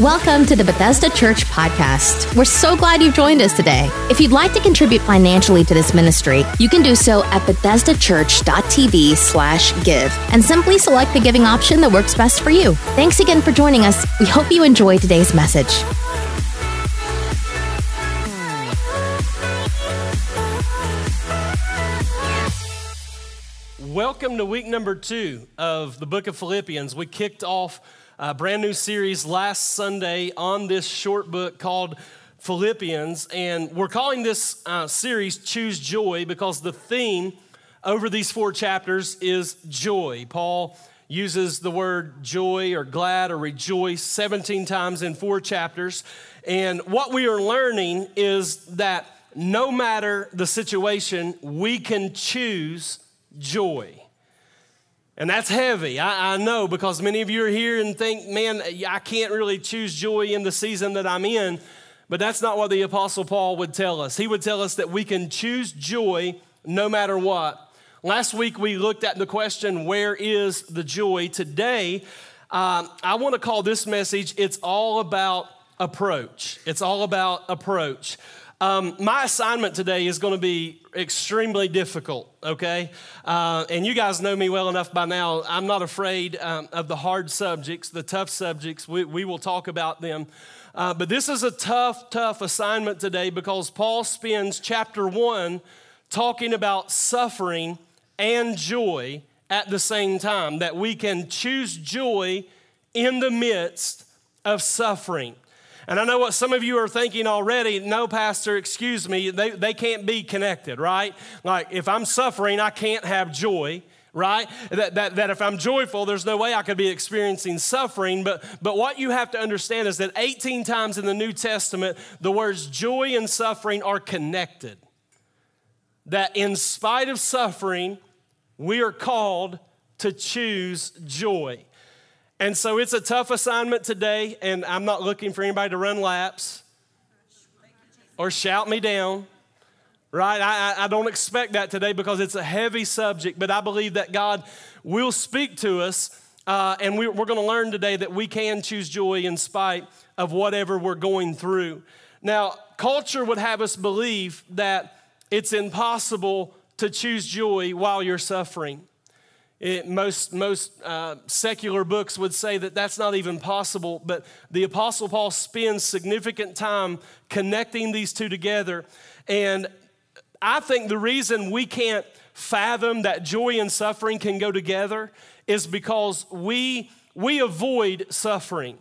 Welcome to the Bethesda Church podcast. We're so glad you've joined us today. If you'd like to contribute financially to this ministry, you can do so at bethesdachurch.tv slash give and simply select the giving option that works best for you. Thanks again for joining us. We hope you enjoy today's message. Welcome to week number two of the book of Philippians. We kicked off a brand new series last Sunday on this short book called Philippians. And we're calling this uh, series Choose Joy because the theme over these four chapters is joy. Paul uses the word joy or glad or rejoice 17 times in four chapters. And what we are learning is that no matter the situation, we can choose joy. And that's heavy, I, I, know, because many of you are here and think, man, I can't really choose joy in the season that I'm in. But that's not what the Apostle Paul would tell us. He would tell us that we can choose joy no matter what. Last week we looked at the question, where is the joy? Today, uh, I want to call this message, it's all about approach. It's all about approach. Um, my assignment today is going to be extremely difficult, okay? Uh, and you guys know me well enough by now. I'm not afraid um, of the hard subjects, the tough subjects. We, we will talk about them. Uh, but this is a tough, tough assignment today because Paul spends chapter one talking about suffering and joy at the same time, that we can choose joy in the midst of suffering. And I know what some of you are thinking already. No, Pastor, excuse me, they, they can't be connected, right? Like if I'm suffering, I can't have joy right? That, that, that if i'm joyful there's no way i could be experiencing suffering. But, but what you have to understand is that 18 times in the new testament the words joy and suffering are connected. That in spite of suffering we are called to choose joy and so it's a tough assignment today, and I'm not looking for anybody to run laps or shout me down, right? I, I don't expect that today because it's a heavy subject, but I believe that God will speak to us, uh, and we, we're going to learn today that we can choose joy in spite of whatever we're going through. Now, culture would have us believe that it's impossible to choose joy while you're suffering. It, most most uh, secular books would say that that's not even possible, but the Apostle Paul spends significant time connecting these two together. And I think the reason we can't fathom that joy and suffering can go together is because we, we avoid suffering.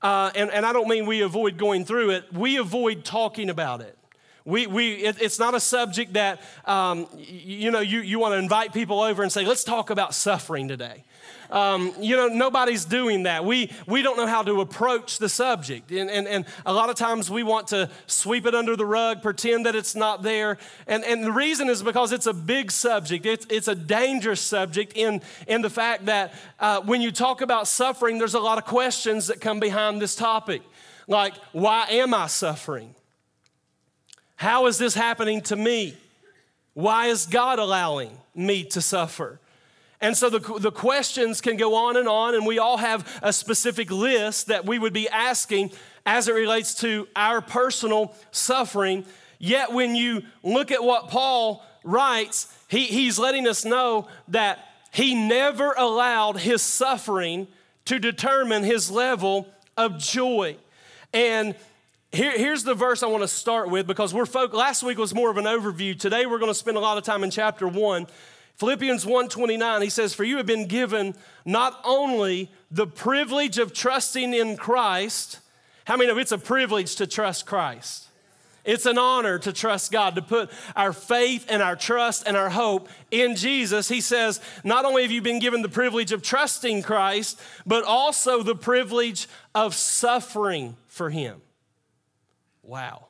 Uh, and, and I don't mean we avoid going through it, we avoid talking about it. We, we, it, it's not a subject that, um, you know, you, you want to invite people over and say, let's talk about suffering today. Um, you know, nobody's doing that. We, we don't know how to approach the subject. And, and, and a lot of times we want to sweep it under the rug, pretend that it's not there. And, and the reason is because it's a big subject. It's, it's a dangerous subject in, in the fact that uh, when you talk about suffering, there's a lot of questions that come behind this topic. Like, why am I suffering? How is this happening to me? Why is God allowing me to suffer? And so the, the questions can go on and on, and we all have a specific list that we would be asking as it relates to our personal suffering. Yet, when you look at what Paul writes, he, he's letting us know that he never allowed his suffering to determine his level of joy. And here, here's the verse I want to start with because we're folk, last week was more of an overview. Today we're going to spend a lot of time in chapter 1. Philippians 1:29 he says for you have been given not only the privilege of trusting in Christ how many it's a privilege to trust Christ it's an honor to trust God, to put our faith and our trust and our hope in Jesus. He says, not only have you been given the privilege of trusting Christ, but also the privilege of suffering for Him. Wow.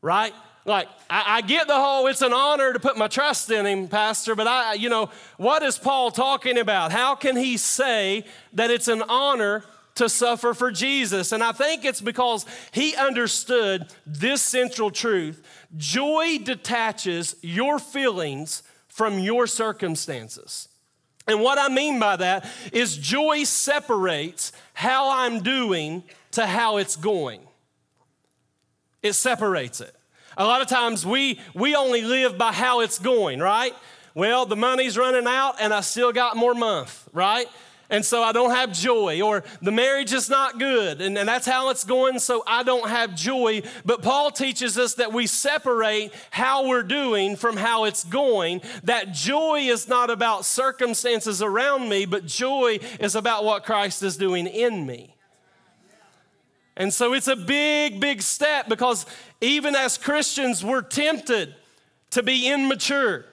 Right? Like, I, I, get the whole, it's an honor to put my trust in him, Pastor, but I, you know, what is Paul talking about? How can he say that it's an honor to suffer for Jesus? And I think it's because he understood this central truth joy detaches your feelings from your circumstances. And what I mean by that is joy separates how I'm doing to how it's going. It separates it. A lot of times we, we only live by how it's going, right? Well, the money's running out and I still got more month, right? And so I don't have joy, or the marriage is not good, and, and that's how it's going, so I don't have joy. But Paul teaches us that we separate how we're doing from how it's going, that joy is not about circumstances around me, but joy is about what Christ is doing in me. And so it's a big, big step because even as Christians, we're tempted to be immature.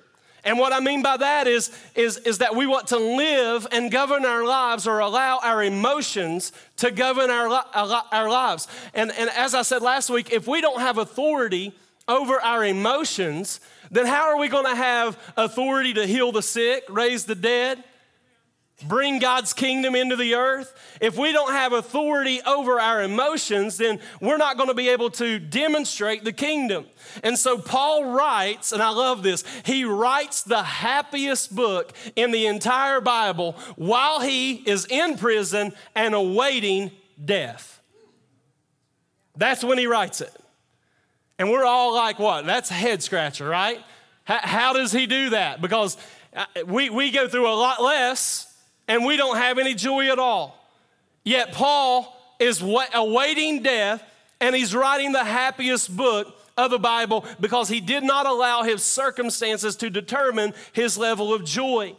And what I mean by that is, is, is that we want to live and govern our lives or allow our emotions to govern our, our lives. And, and as I said last week, if we don't have authority over our emotions, then how are we going to have authority to heal the sick, raise the dead, bring God's kingdom into the earth. If we don't have authority over our emotions, then we're not going to be able to demonstrate the kingdom. And so Paul writes, and I love this, he writes the happiest book in the entire Bible while he is in prison and awaiting death. That's when he writes it. And we're all like, what? That's a head scratcher, right? How, does he do that? Because uh, we, we go through a lot less and we don't have any joy at all. Yet Paul is awaiting death and he's writing the happiest book of the Bible because he did not allow his circumstances to determine his level of joy.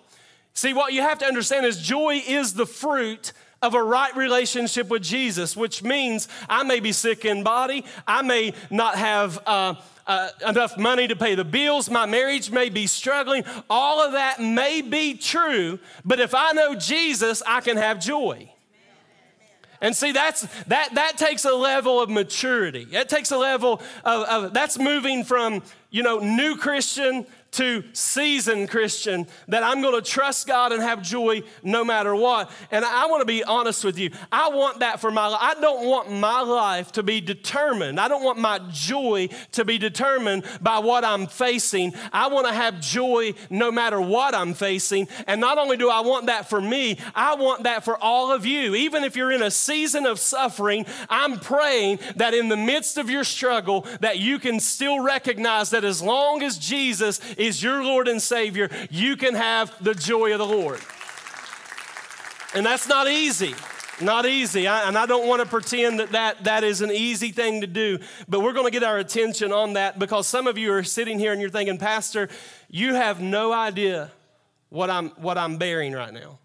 See, what you have to understand is joy is the fruit of a right relationship with Jesus, which means I may be sick in body, I may not have uh, uh, enough money to pay the bills, my marriage may be struggling. All of that may be true, but if I know Jesus, I can have joy. And see, that's that that takes a level of maturity. It takes a level of, of that's moving from you know new Christian to seasoned Christian that I'm going to trust God and have joy no matter what. And I want to be honest with you. I want that for my life. I don't want my life to be determined. I don't want my joy to be determined by what I'm facing. I want to have joy no matter what I'm facing. And not only do I want that for me, I want that for all of you. Even if you're in a season of suffering, I'm praying that in the midst of your struggle that you can still recognize that as long as Jesus is your Lord and Savior, you can have the joy of the Lord. And that's not easy. Not easy. I, and I don't want to pretend that, that that is an easy thing to do, but we're going to get our attention on that because some of you are sitting here and you're thinking, Pastor, you have no idea what I'm, what I'm bearing right now.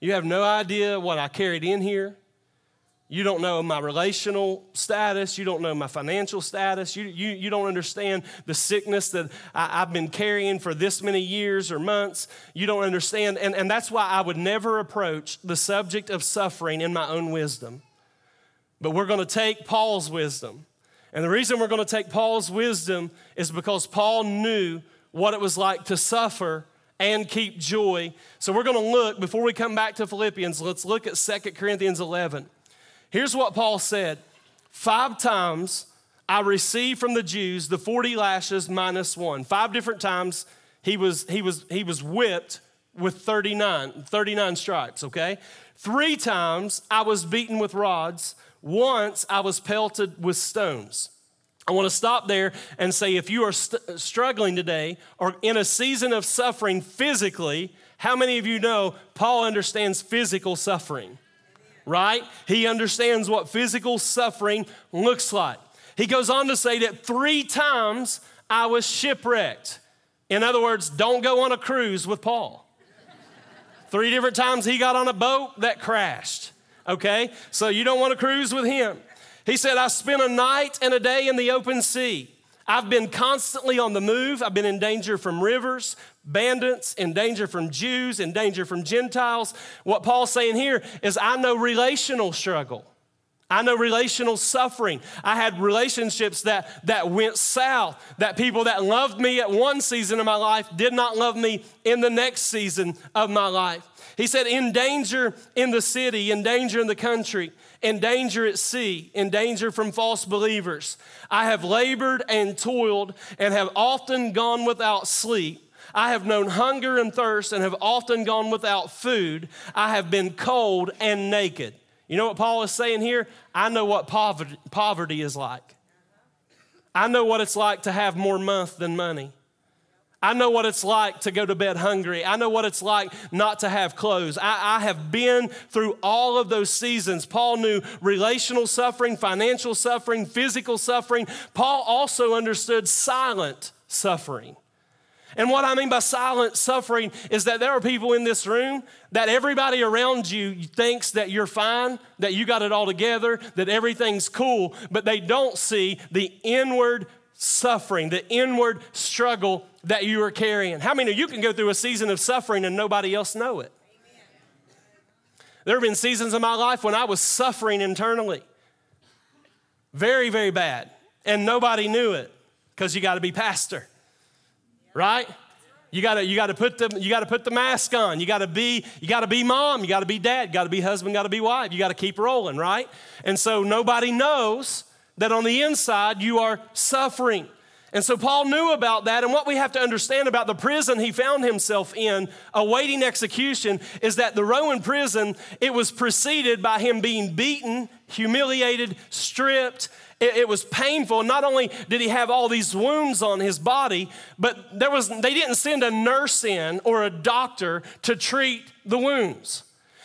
You have no idea what I carried in here. You don't know my relational status. You don't know my financial status. You, you, you don't understand the sickness that I, have been carrying for this many years or months. You don't understand. And, and that's why I would never approach the subject of suffering in my own wisdom. But we're going to take Paul's wisdom. And the reason we're going to take Paul's wisdom is because Paul knew what it was like to suffer and keep joy. So we're going to look, before we come back to Philippians, let's look at 2 Corinthians 11. Here's what Paul said Five times I received from the Jews the 40 lashes minus one. Five different times he was, he was, he was whipped with 39, 39 stripes, okay? Three times I was beaten with rods. Once I was pelted with stones. I want to stop there and say if you are st- struggling today or in a season of suffering physically, how many of you know Paul understands physical suffering? Right? He understands what physical suffering looks like. He goes on to say that three times I was shipwrecked. In other words, don't go on a cruise with Paul. Three different times he got on a boat that crashed. Okay? So you don't want to cruise with him. He said, I spent a night and a day in the open sea. I've been constantly on the move. I've been in danger from rivers, bandits, in danger from Jews, in danger from Gentiles. What Paul's saying here is I know relational struggle. I know relational suffering. I had relationships that, that went south, that people that loved me at one season of my life did not love me in the next season of my life. He said, in danger in the city, in danger in the country, in danger at sea, in danger from false believers. I have labored and toiled and have often gone without sleep. I have known hunger and thirst and have often gone without food. I have been cold and naked. You know what Paul is saying here? I know what poverty, poverty is like. I know what it's like to have more month than money. I know what it's like to go to bed hungry. I know what it's like not to have clothes. I, I, have been through all of those seasons. Paul knew relational suffering, financial suffering, physical suffering. Paul also understood silent suffering. And what I mean by silent suffering is that there are people in this room that everybody around you thinks that you're fine, that you got it all together, that everything's cool, but they don't see the inward suffering, the inward struggle that you are carrying. How many of you can go through a season of suffering and nobody else know it? There have been seasons in my life when I was suffering internally. Very, very bad. And nobody knew it because you got to be pastor right? You gotta, you gotta put the, you gotta put the mask on. You gotta be, you gotta be mom. You gotta be dad. You gotta be husband. Gotta be wife. You gotta keep rolling, right? And so nobody knows that on the inside you are suffering. And so Paul knew about that. And what we have to understand about the prison he found himself in, awaiting execution, is that the Roman prison, it was preceded by him being beaten, humiliated, stripped, it, it, was painful. Not only did he have all these wounds on his body, but there was, they didn't send a nurse in or a doctor to treat the wounds.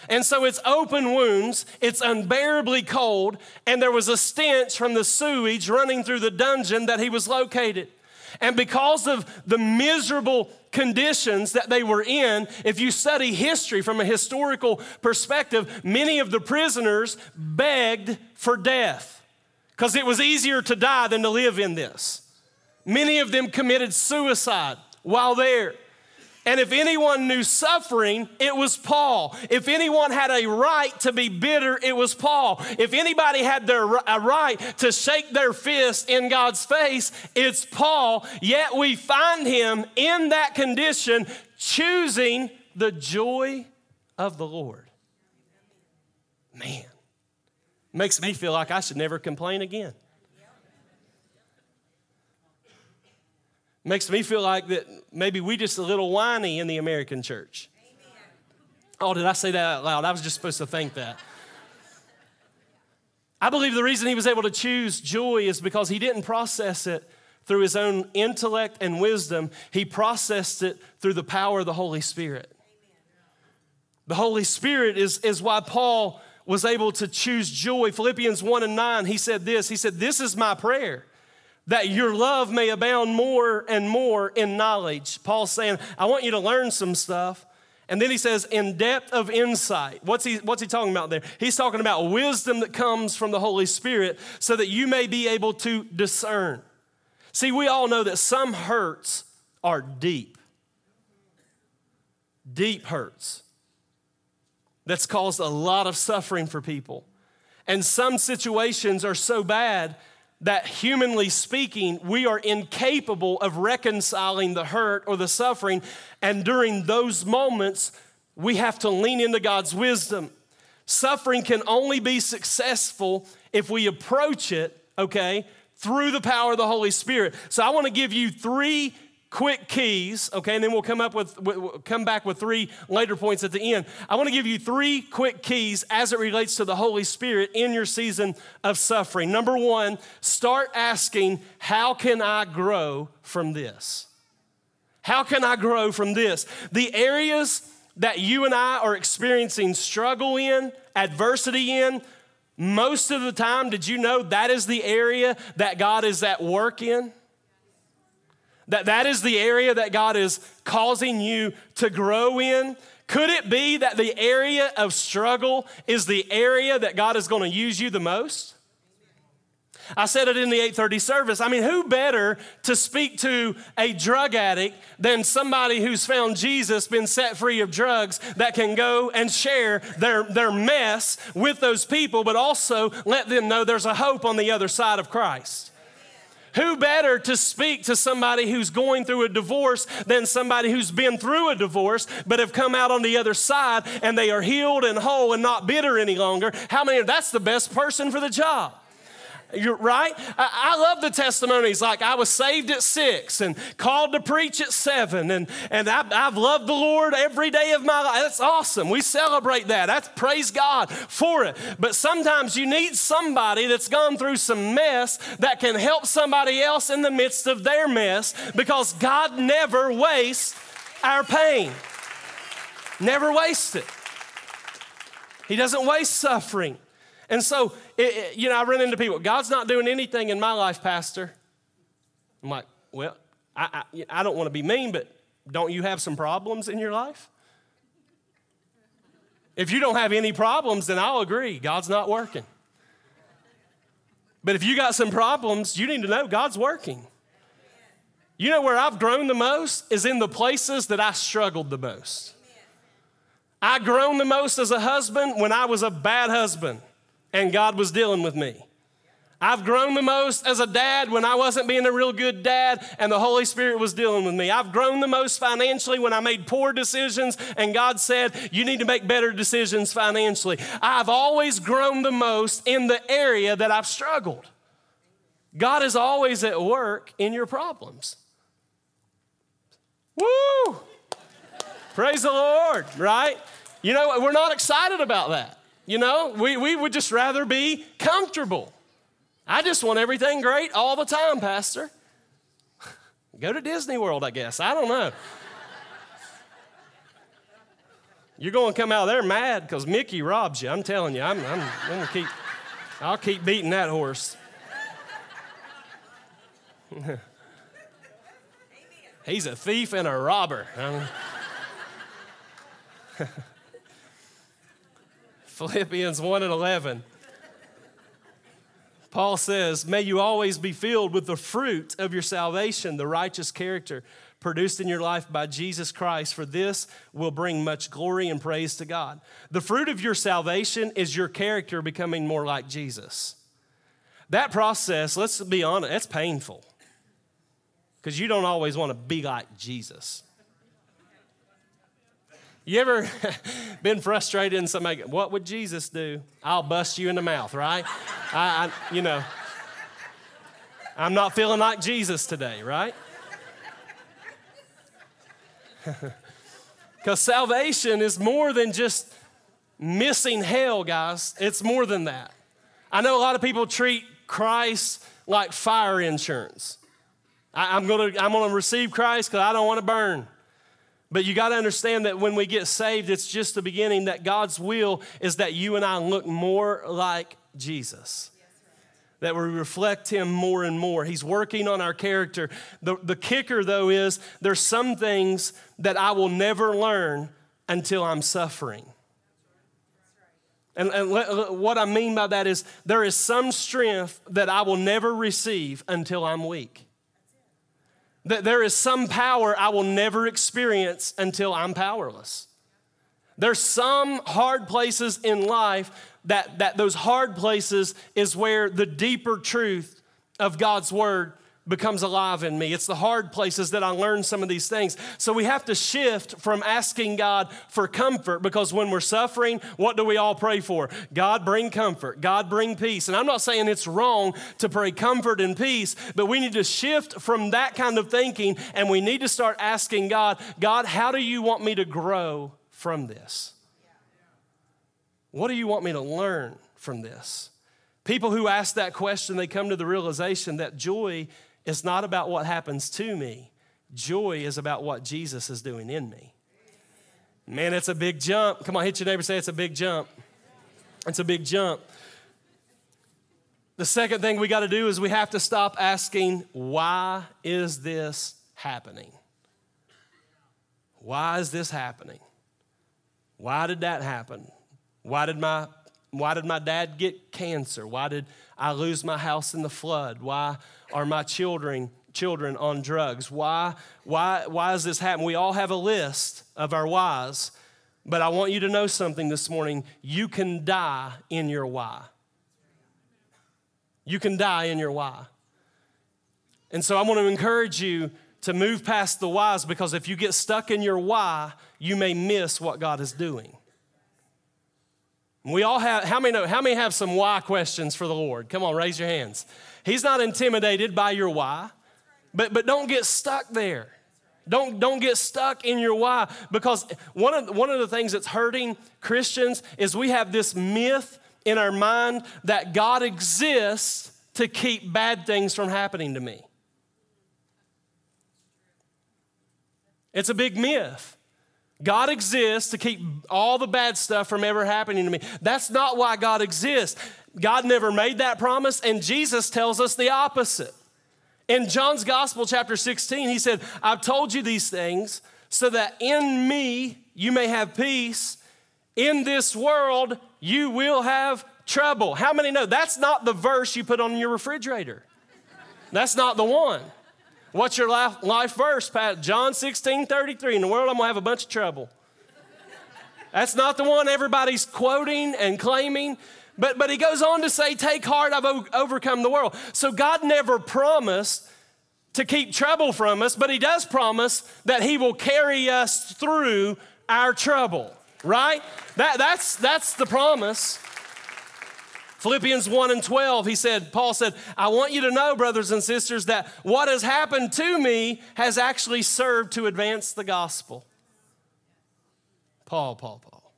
And so it's open wounds, it's unbearably cold, and there was a stench from the sewage running through the dungeon that he was located. And because of the miserable conditions that they were in, if you study history from a historical perspective, many of the prisoners begged for death because it was easier to die than to live in this. Many of them committed suicide while there. And if anyone knew suffering, it was Paul. If anyone had a right to be bitter, it was Paul. If anybody had their, a right to shake their fist in God's face, it's Paul. Yet we find him in that condition, choosing the joy of the Lord. Man. Makes me feel like I should never complain again. Makes me feel like that maybe we just a little whiny in the American church. Oh, did I say that out loud? I was just supposed to think that. I believe the reason he was able to choose joy is because he didn't process it through his own intellect and wisdom. He processed it through the power of the Holy Spirit. The Holy Spirit is, is why Paul was able to choose joy. Philippians 1 and 9, he said this He said, This is my prayer, that your love may abound more and more in knowledge. Paul's saying, I want you to learn some stuff. And then he says, in depth of insight. What's he, what's he talking about there? He's talking about wisdom that comes from the Holy Spirit so that you may be able to discern. See, we all know that some hurts are deep. Deep hurts that's caused a lot of suffering for people. And some situations are so bad that, humanly speaking, we are incapable of reconciling the hurt or the suffering. And during those moments, we have to lean into God's wisdom. Suffering can only be successful if we approach it, okay, through the power of the Holy Spirit. So I want to give you three quick keys, okay, and then we'll come up with we'll come back with three later points at the end. I want to give you three quick keys as it relates to the Holy Spirit in your season of suffering. Number 1, start asking, how can I grow from this? How can I grow from this? The areas that you and I are experiencing struggle in, adversity in, most of the time, did you know that is the area that God is at work in? That that is the area that God is causing you to grow in? Could it be that the area of struggle is the area that God is going to use you the most? I said it in the 8:30 service. I mean, who better to speak to a drug addict than somebody who's found Jesus, been set free of drugs, that can go and share their, their mess with those people, but also let them know there's a hope on the other side of Christ. Who better to speak to somebody who's going through a divorce than somebody who's been through a divorce but have come out on the other side and they are healed and whole and not bitter any longer? How many? That's the best person for the job. You're right. I, I, love the testimonies. Like I was saved at six and called to preach at seven, and and I, have loved the Lord every day of my life. That's awesome. We celebrate that. That's praise God for it. But sometimes you need somebody that's gone through some mess that can help somebody else in the midst of their mess, because God never wastes our pain. Never wastes it. He doesn't waste suffering. And so, it, it, you know, I run into people, God's not doing anything in my life, Pastor. I'm like, well, I, I, I don't want to be mean, but don't you have some problems in your life? If you don't have any problems, then I'll agree, God's not working. But if you got some problems, you need to know God's working. You know where I've grown the most is in the places that I struggled the most. I grown the most as a husband when I was a bad husband and God was dealing with me. I've grown the most as a dad when I wasn't being a real good dad and the Holy Spirit was dealing with me. I've grown the most financially when I made poor decisions and God said, You need to make better decisions financially. I've always grown the most in the area that I've struggled. God is always at work in your problems. Woo! Praise the Lord, right? You know, we're not excited about that. You know, we, we would just rather be comfortable. I just want everything great all the time, Pastor. Go to Disney World, I guess. I don't know. You're going to come out there mad because Mickey robs you. I'm telling you, I'm, I'm, going to keep, I'll keep beating that horse. He's a thief and a robber. Philippians 1 and 11. Paul says, May you always be filled with the fruit of your salvation, the righteous character produced in your life by Jesus Christ, for this will bring much glory and praise to God. The fruit of your salvation is your character becoming more like Jesus. That process, let's be honest, that's painful because you don't always want to be like Jesus. You ever been frustrated and somebody, what would Jesus do? I'll bust you in the mouth, right? I, I, you know, I'm not feeling like Jesus today, right? Because salvation is more than just missing hell, guys. It's more than that. I know a lot of people treat Christ like fire insurance. I, am gonna, I'm gonna receive Christ because I don't wanna burn. But you got to understand that when we get saved, it's just the beginning, that God's will is that you and I look more like Jesus. That we reflect him more and more. He's working on our character. The, the kicker, though, is there's some things that I will never learn until I'm suffering. And, and what I mean by that is there is some strength that I will never receive until I'm weak. That there is some power I will never experience until I'm powerless. There's some hard places in life that, that those hard places is where the deeper truth of God's word becomes alive in me. It's the hard places that I learn some of these things. So we have to shift from asking God for comfort because when we're suffering, what do we all pray for? God, bring comfort. God, bring peace. And I'm not saying it's wrong to pray comfort and peace, but we need to shift from that kind of thinking and we need to start asking God, God, how do you want me to grow from this? What do you want me to learn from this? People who ask that question, they come to the realization that joy it's not about what happens to me. Joy is about what Jesus is doing in me. Man, it's a big jump. Come on, hit your neighbor, say it's a big jump. It's a big jump. The second thing we got to do is we have to stop asking, why is this happening? Why is this happening? Why did that happen? Why did my why did my dad get cancer? Why did I lose my house in the flood? Why are my children children on drugs? Why why why is this happening? We all have a list of our whys, but I want you to know something this morning. You can die in your why. You can die in your why. And so I want to encourage you to move past the whys because if you get stuck in your why, you may miss what God is doing. We all have, how many know, how many have some why questions for the Lord? Come on, raise your hands. He's not intimidated by your why, but, but don't get stuck there. Don't, don't get stuck in your why because one of, one of the things that's hurting Christians is we have this myth in our mind that God exists to keep bad things from happening to me. It's a big myth. God exists to keep all the bad stuff from ever happening to me. That's not why God exists. God never made that promise, and Jesus tells us the opposite. In John's Gospel, chapter 16, he said, I've told you these things so that in me you may have peace. In this world you will have trouble. How many know that's not the verse you put on your refrigerator? That's not the one. What's your life, life verse, Pat? John 16, 33. In the world, I'm going to have a bunch of trouble. That's not the one everybody's quoting and claiming. But, but he goes on to say, Take heart, I've overcome the world. So God never promised to keep trouble from us, but he does promise that he will carry us through our trouble, right? That, that's, that's the promise. Philippians 1 and 12, he said, Paul said, I want you to know, brothers and sisters, that what has happened to me has actually served to advance the gospel. Paul, Paul, Paul.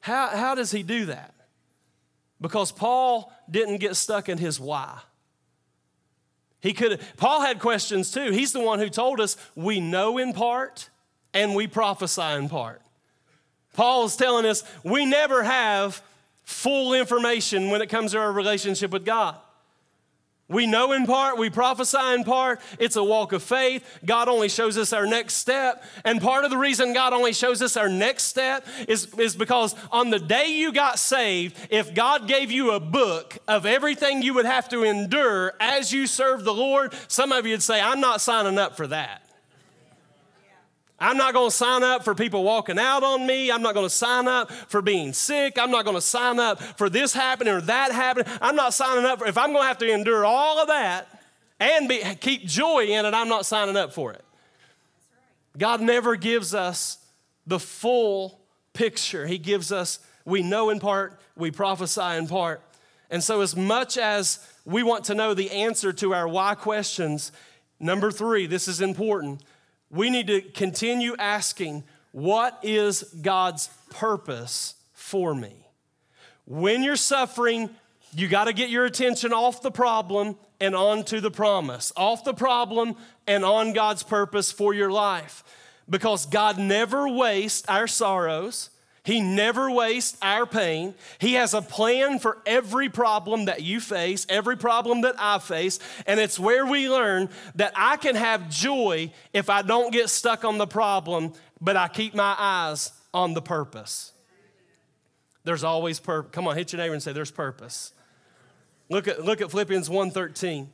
How, how does he do that? Because Paul didn't get stuck in his why. He could Paul had questions too. He's the one who told us we know in part and we prophesy in part. Paul is telling us we never have full information when it comes to our relationship with God. We know in part, we prophesy in part. It's a walk of faith. God only shows us our next step. And part of the reason God only shows us our next step is, is because on the day you got saved, if God gave you a book of everything you would have to endure as you serve the Lord, some of you would say, I'm not signing up for that. I'm not going to sign up for people walking out on me. I'm not going to sign up for being sick. I'm not going to sign up for this happening or that happening. I'm not signing up for, if I'm going to have to endure all of that and be, keep joy in it, I'm not signing up for it. God never gives us the full picture. He gives us, we know in part, we prophesy in part. And so, as much as we want to know the answer to our why questions, number three, this is important we need to continue asking, What is God's purpose for me? When you're suffering, you got to get your attention off the problem and onto the promise, off the problem and on God's purpose for your life. Because God never wastes our sorrows. He never wastes our pain. He has a plan for every problem that you face, every problem that I face. And it's where we learn that I can have joy if I don't get stuck on the problem, but I keep my eyes on the purpose. There's always purpose. Come on, hit your neighbor and say, There's purpose. Look at, look at Philippians 1:13.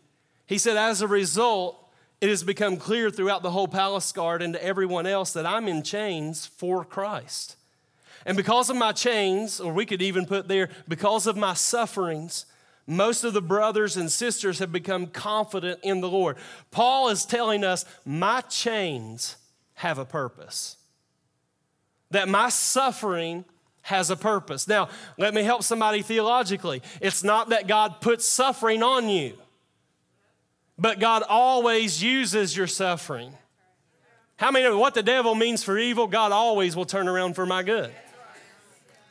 He said, As a result, it has become clear throughout the whole palace guard and to everyone else that I'm in chains for Christ. And because of my chains, or we could even put there, because of my sufferings, most of the brothers and sisters have become confident in the Lord. Paul is telling us, my chains have a purpose. That my suffering has a purpose. Now, let me help somebody theologically. It's not that God puts suffering on you, but God always uses your suffering. How many know what the devil means for evil, God always will turn around for my good?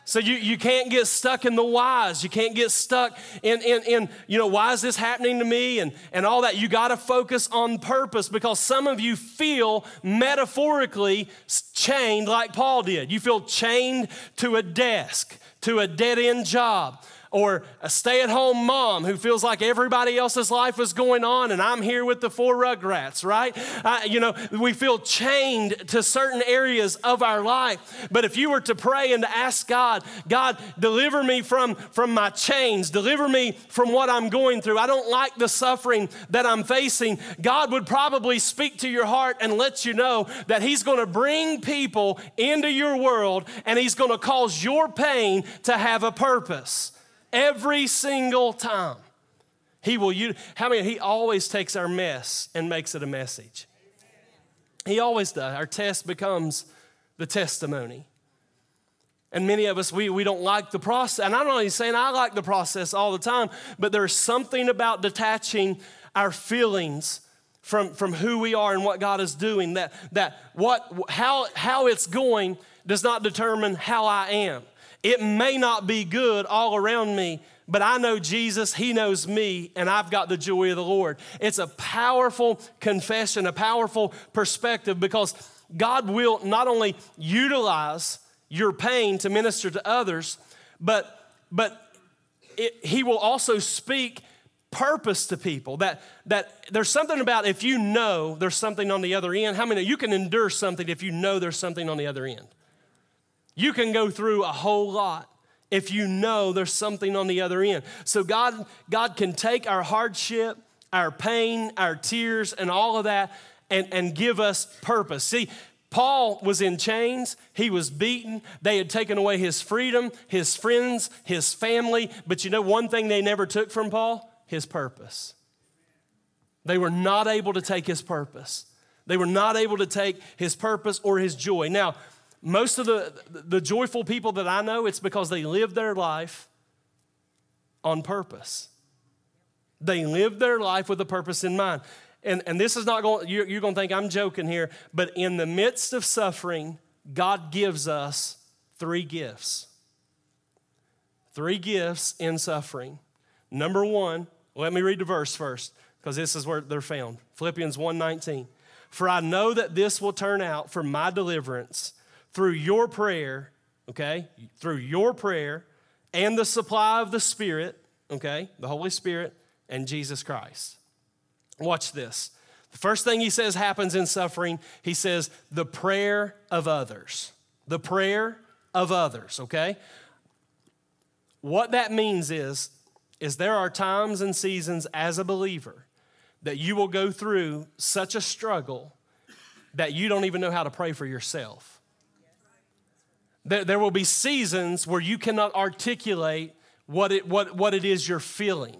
So you, you can't get stuck in the whys. You can't get stuck in, in, in, you know, why is this happening to me and, and all that. You got to focus on purpose because some of you feel metaphorically chained like Paul did. You feel chained to a desk, to a dead end job or a stay at home mom who feels like everybody else's life is going on and I'm here with the four rugrats, right? You know, we feel chained to certain areas of our life. But if you were to pray and to ask God, God, deliver me from, from my chains, deliver me from what I'm going through. I don't like the suffering that I'm facing. God would probably speak to your heart and let you know that He's going to bring people into your world and He's going to cause your pain to have a purpose. Every single time. He will use, how many, he always takes our mess and makes it a message. He always does. Our test becomes the testimony. And many of us, we, we don't like the process. And I'm not even saying I like the process all the time, but there's something about detaching our feelings from, from who we are and what God is doing that, that what, how, how it's going does not determine how I am. It may not be good all around me, but I know Jesus, He knows me, and I've got the joy of the Lord. It's a powerful confession, a powerful perspective because God will not only utilize your pain to minister to others, but, but it, He will also speak purpose to people. That that there's something about if you know there's something on the other end. How many you can endure something if you know there's something on the other end you can go through a whole lot if you know there's something on the other end. So God, God can take our hardship, our pain, our tears, and all of that and, and give us purpose. See, Paul was in chains, he was beaten, they had taken away his freedom, his friends, his family. But you know one thing they never took from Paul? His purpose. They were not able to take his purpose. They were not able to take his purpose or his joy. Now, most of the, the joyful people that I know, it's because they live their life on purpose. They live their life with a purpose in mind. And, and this is not going, you're, you're going to think I'm joking here, but in the midst of suffering, God gives us three gifts. Three gifts in suffering. Number one, let me read the verse first, because this is where they're found. Philippians 1:19. For I know that this will turn out for my deliverance through your prayer, okay, through your prayer and the supply of the Spirit, okay, the Holy Spirit and Jesus Christ. Watch this. The first thing he says happens in suffering, he says, the prayer of others. The prayer of others, okay? What that means is, is there are times and seasons as a believer that you will go through such a struggle that you don't even know how to pray for yourself. There will be seasons where you cannot articulate what it, what, what it is you're feeling.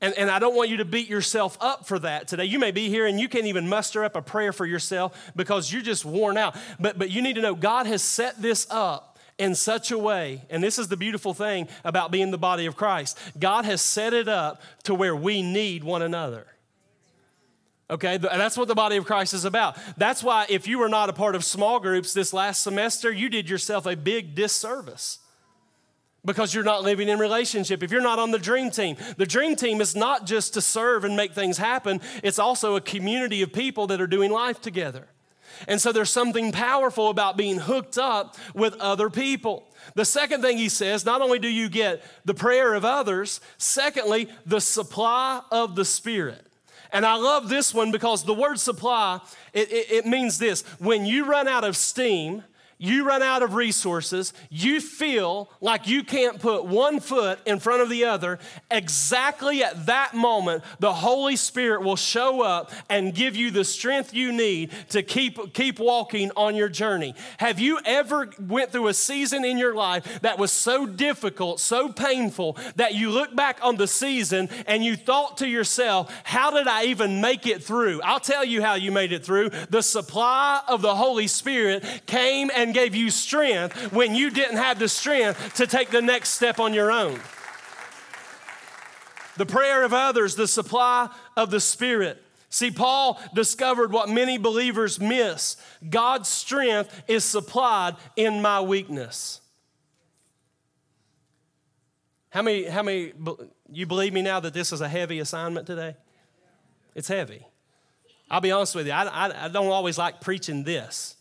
And, and I don't want you to beat yourself up for that today. You may be here and you can't even muster up a prayer for yourself because you're just worn out. But, but you need to know God has set this up in such a way, and this is the beautiful thing about being the body of Christ God has set it up to where we need one another. Okay, that's what the body of Christ is about. That's why, if you were not a part of small groups this last semester, you did yourself a big disservice because you're not living in relationship. If you're not on the dream team, the dream team is not just to serve and make things happen, it's also a community of people that are doing life together. And so there's something powerful about being hooked up with other people. The second thing he says, not only do you get the prayer of others, secondly, the supply of the Spirit. And I love this one because the word supply, it, it, it means this. When you run out of steam, you run out of resources, you feel like you can't put one foot in front of the other, exactly at that moment, the Holy Spirit will show up and give you the strength you need to keep, keep walking on your journey. Have you ever went through a season in your life that was so difficult, so painful, that you look back on the season and you thought to yourself, how did I even make it through? I'll tell you how you made it through. The supply of the Holy Spirit came and gave you strength when you didn't have the strength to take the next step on your own. The prayer of others, the supply of the Spirit. See, Paul discovered what many believers miss God's strength is supplied in my weakness. How many, how many, you believe me now that this is a heavy assignment today? It's heavy. I'll be honest with you, I, I, I don't always like preaching this.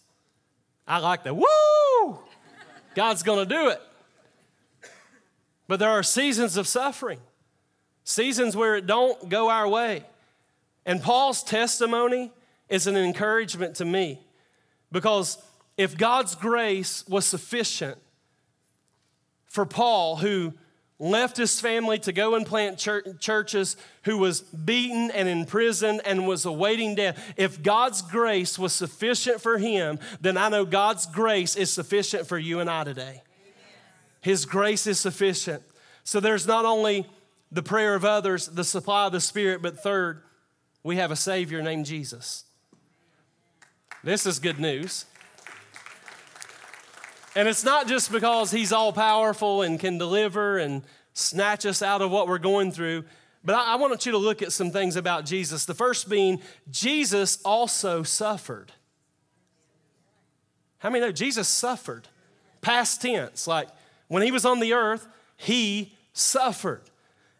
I like the woo! God's gonna do it. But there are seasons of suffering, seasons where it don't go our way. And Paul's testimony is an encouragement to me because if God's grace was sufficient for Paul, who left his family to go and plant churches, who was beaten and in prison and was awaiting death. If God's grace was sufficient for him, then I know God's grace is sufficient for you and I today. His grace is sufficient. So there's not only the prayer of others, the supply of the Spirit, but third, we have a Savior named Jesus. This is good news. And it's not just because he's all powerful and can deliver and snatch us out of what we're going through, but I, I want you to look at some things about Jesus. The first being, Jesus also suffered. How many know Jesus suffered? Past tense, like when he was on the earth, he suffered.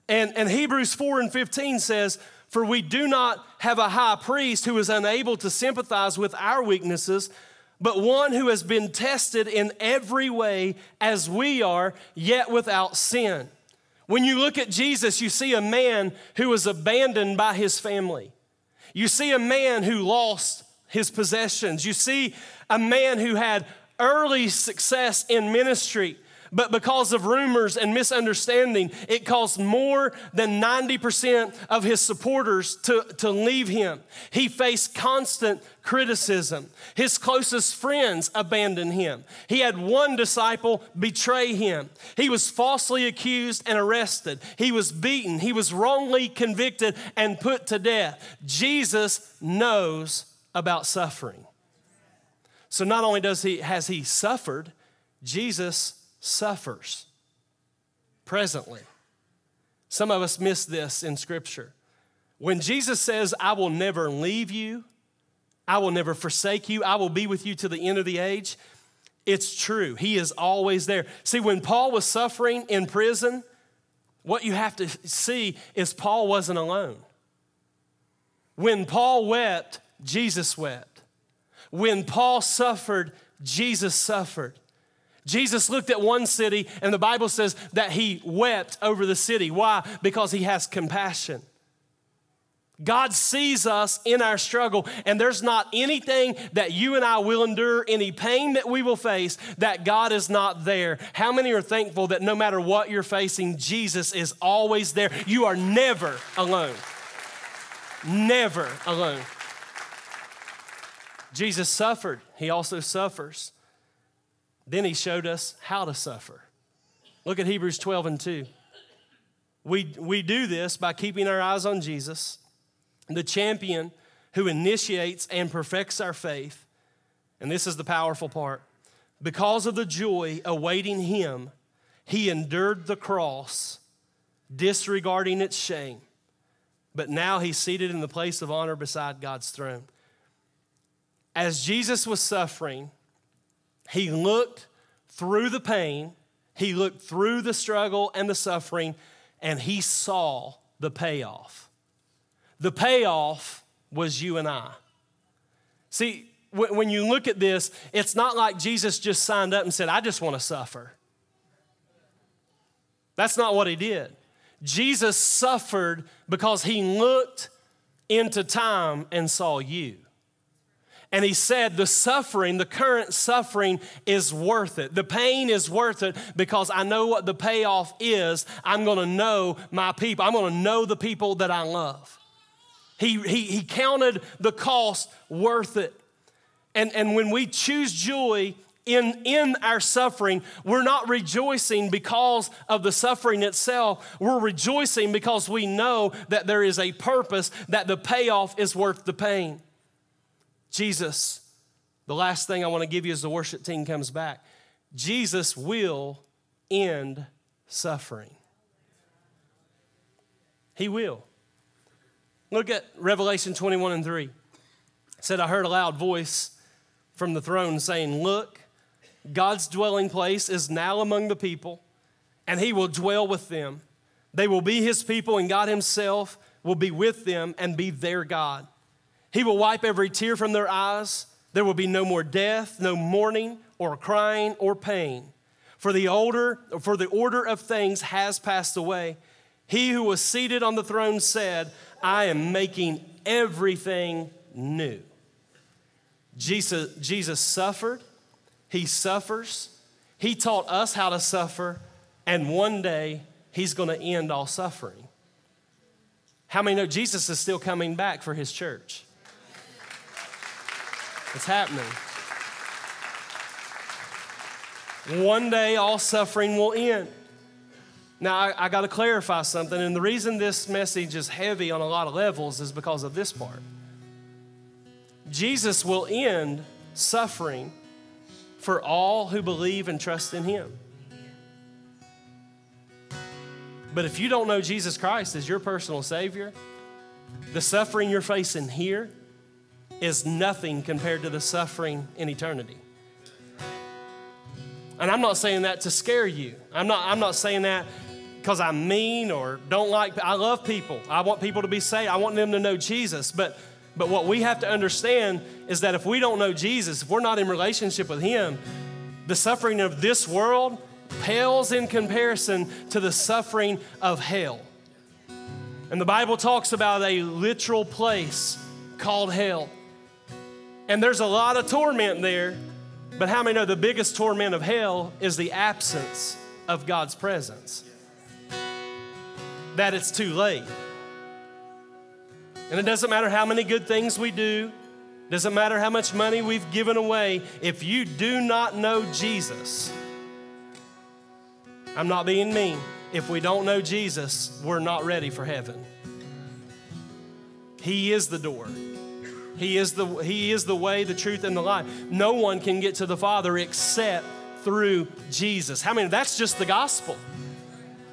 And, and Hebrews 4 and 15 says, For we do not have a high priest who is unable to sympathize with our weaknesses but one who has been tested in every way as we are, yet without sin. When you look at Jesus, you see a man who was abandoned by his family. You see a man who lost his possessions. You see a man who had early success in ministry, but because of rumors and misunderstanding, it caused more than 90% of his supporters to, to leave him. He faced constant criticism. His closest friends abandoned him. He had one disciple betray him. He was falsely accused and arrested. He was beaten. He was wrongly convicted and put to death. Jesus knows about suffering. So not only does he has he suffered, Jesus suffers presently. Some of us miss this in Scripture. When Jesus says, I will never leave you, I will never forsake you, I will be with you to the end of the age, it's true. He is always there. See, when Paul was suffering in prison, what you have to see is Paul wasn't alone. When Paul wept, Jesus wept. When Paul suffered, Jesus suffered. Jesus looked at one city, and the Bible says that he wept over the city. Why? Because he has compassion. God sees us in our struggle, and there's not anything that you and I will endure, any pain that we will face, that God is not there. How many are thankful that no matter what you're facing, Jesus is always there? You are never alone. Never alone. Jesus suffered, he also suffers. Then he showed us how to suffer. Look at Hebrews 12 and 2. We, we do this by keeping our eyes on Jesus, the champion who initiates and perfects our faith. And this is the powerful part. Because of the joy awaiting him, he endured the cross, disregarding its shame. But now he's seated in the place of honor beside God's throne. As Jesus was suffering, he looked through the pain, he looked through the struggle and the suffering, and he saw the payoff. The payoff was you and I. See, when you look at this, it's not like Jesus just signed up and said, I just want to suffer. That's not what he did. Jesus suffered because he looked into time and saw you. And he said, The suffering, the current suffering is worth it. The pain is worth it because I know what the payoff is. I'm going to know my people, I'm going to know the people that I love. He, he, he counted the cost worth it. And, and when we choose joy in, in our suffering, we're not rejoicing because of the suffering itself. We're rejoicing because we know that there is a purpose, that the payoff is worth the pain. Jesus, the last thing I want to give you as the worship team comes back Jesus will end suffering. He will. Look at Revelation 21 and 3. It said, I heard a loud voice from the throne saying, Look, God's dwelling place is now among the people, and he will dwell with them. They will be his people, and God himself will be with them and be their God. He will wipe every tear from their eyes. There will be no more death, no mourning, or crying, or pain. For the older, for the order of things has passed away. He who was seated on the throne said, I am making everything new. Jesus, Jesus suffered, he suffers, he taught us how to suffer, and one day he's going to end all suffering. How many know Jesus is still coming back for his church? It's happening. One day, all suffering will end. Now, I, I got to clarify something, and the reason this message is heavy on a lot of levels is because of this part. Jesus will end suffering for all who believe and trust in him. But if you don't know Jesus Christ as your personal Savior, the suffering you're facing here is nothing compared to the suffering in eternity. And I'm not saying that to scare you. I'm not, I'm not saying that because I'm mean or don't like. I love people. I want people to be saved. I want them to know Jesus. But, but what we have to understand is that if we don't know Jesus, if we're not in relationship with Him, the suffering of this world pales in comparison to the suffering of hell. And the Bible talks about a literal place called hell. And there's a lot of torment there, but how many know the biggest torment of hell is the absence of God's presence? That it's too late. And it doesn't matter how many good things we do, doesn't matter how much money we've given away, if you do not know Jesus, I'm not being mean. If we don't know Jesus, we're not ready for heaven. He is the door. He is the, he is the way, the truth, and the life. No one can get to the Father except through Jesus. How many? That's just the gospel.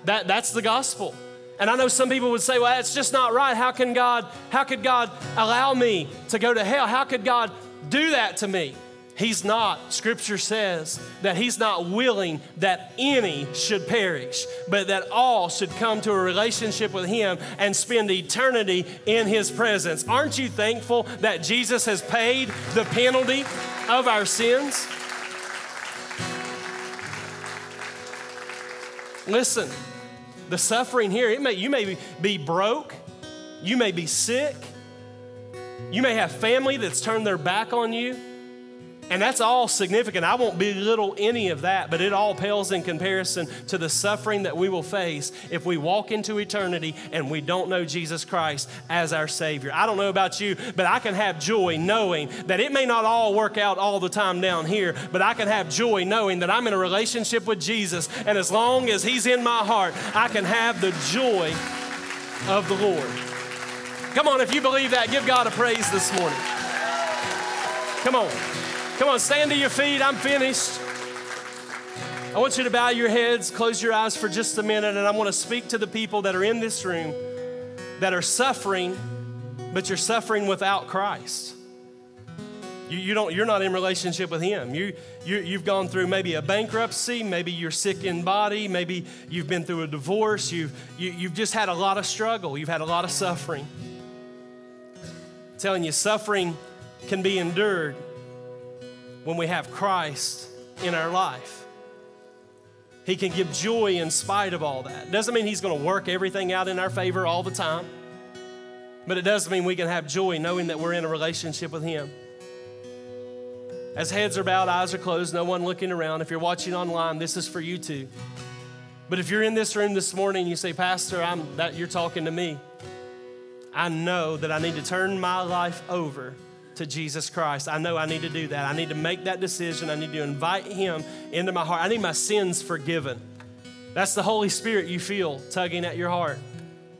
That, that's the gospel. And I know some people would say, well, that's just not right. How can God, how could God allow me to go to hell? How could God do that to me? He's not, Scripture says, that He's not willing that any should perish, but that all should come to a relationship with Him and spend eternity in His presence. Aren't you thankful that Jesus has paid the penalty of our sins? Listen, the suffering here, it may, you may be broke, you may be sick, you may have family that's turned their back on you. And that's all significant. I won't belittle any of that, but it all pales in comparison to the suffering that we will face if we walk into eternity and we don't know Jesus Christ as our Savior. I don't know about you, but I can have joy knowing that it may not all work out all the time down here, but I can have joy knowing that I'm in a relationship with Jesus. And as long as He's in my heart, I can have the joy of the Lord. Come on, if you believe that, give God a praise this morning. Come on. Come on, stand to your feet. I'm finished. I want you to bow your heads, close your eyes for just a minute, and I want to speak to the people that are in this room that are suffering, but you're suffering without Christ. You, you don't, you're not in relationship with Him. You, you, you've gone through maybe a bankruptcy, maybe you're sick in body, maybe you've been through a divorce, you've, you, you've just had a lot of struggle, you've had a lot of suffering. I'm telling you, suffering can be endured when we have Christ in our life. He can give joy in spite of all that. Doesn't mean He's going to work everything out in our favor all the time, but it does mean we can have joy knowing that we're in a relationship with Him. As heads are bowed, eyes are closed, no one looking around. If you're watching online, this is for you too. But if you're in this room this morning, you say, Pastor, I'm that you're talking to me. I know that I need to turn my life over to Jesus Christ. I know I need to do that. I need to make that decision. I need to invite Him into my heart. I need my sins forgiven. That's the Holy Spirit you feel tugging at your heart.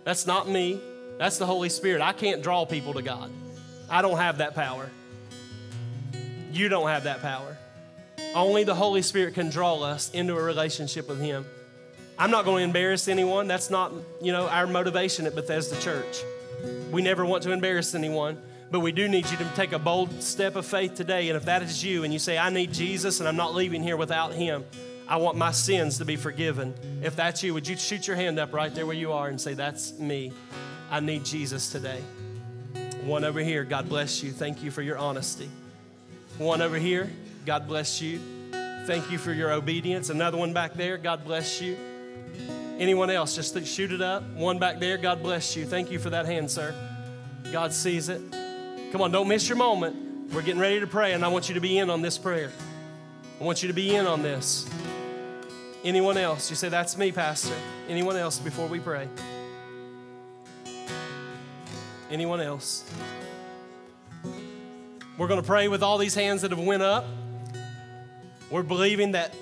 That's not me. That's the Holy Spirit. I can't draw people to God. I don't have that power. You don't have that power. Only the Holy Spirit can draw us into a relationship with Him. I'm not going to embarrass anyone. That's not, you know, our motivation at Bethesda Church. We never want to embarrass anyone. But we do need you to take a bold step of faith today. And if that is you and you say, I need Jesus and I'm not leaving here without him, I want my sins to be forgiven. If that's you, would you shoot your hand up right there where you are and say, That's me. I need Jesus today. One over here, God bless you. Thank you for your honesty. One over here, God bless you. Thank you for your obedience. Another one back there, God bless you. Anyone else, just shoot it up. One back there, God bless you. Thank you for that hand, sir. God sees it. Come on, don't miss your moment. We're getting ready to pray, and I want you to be in on this prayer. I want you to be in on this. Anyone else? You say, That's me, Pastor. Anyone else before we pray? Anyone else? We're going to pray with all these hands that have went up. We're believing that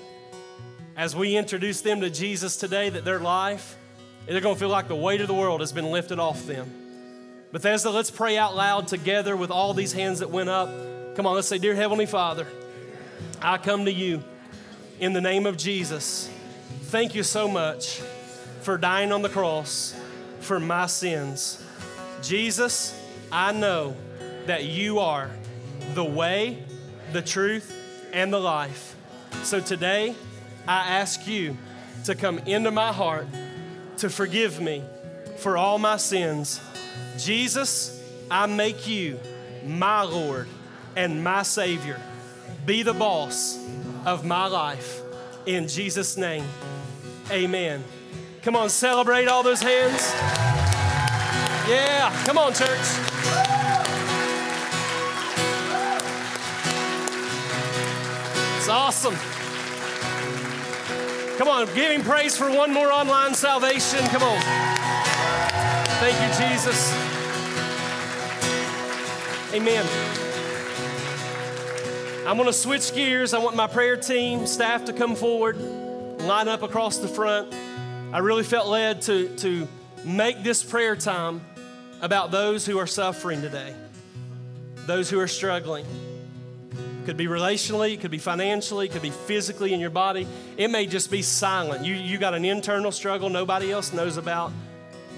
as we introduce them to Jesus today, that their life, they're going to feel like the weight of the world has been lifted off them. Bethesda, let's pray out loud together with all these hands that went up. Come on, let's say, Dear Heavenly Father, I come to you in the name of Jesus. Thank you so much for dying on the cross for my sins. Jesus, I know that you are the way, the truth, and the life. So today, I ask you to come into my heart to forgive me for all my sins. Jesus, I make you my Lord and my Savior. Be the boss of my life. In Jesus' name, amen. Come on, celebrate all those hands. Yeah, come on, church. It's awesome. Come on, give him praise for one more online salvation. Come on. Thank you, Jesus. Amen. I'm going to switch gears. I want my prayer team, staff to come forward, line up across the front. I really felt led to, to make this prayer time about those who are suffering today, those who are struggling. Could be relationally, could be financially, could be physically in your body. It may just be silent. You, you got an internal struggle nobody else knows about.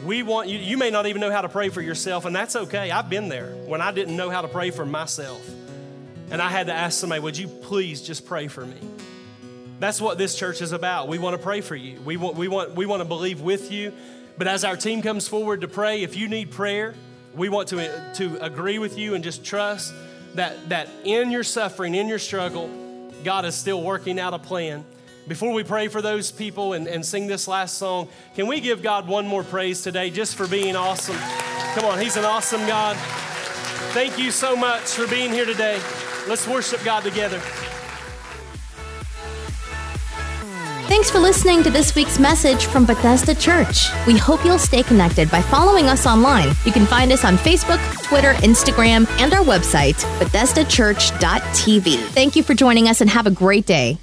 We want you, you may not even know how to pray for yourself, and that's okay. I've been there when I didn't know how to pray for myself. And I had to ask somebody, would you please just pray for me? That's what this church is about. We want to pray for you. We want, we want, we want to believe with you. But as our team comes forward to pray, if you need prayer, we want to, to agree with you and just trust that, that in your suffering, in your struggle, God is still working out a plan. Before we pray for those people and, and sing this last song, can we give God one more praise today just for being awesome? Come on, He's an awesome God. Thank you so much for being here today. Let's worship God together. Thanks for listening to this week's message from Bethesda Church. We hope you'll stay connected by following us online. You can find us on Facebook, Twitter, Instagram, and our website, BethesdaChurch.tv. Thank you for joining us and have a great day.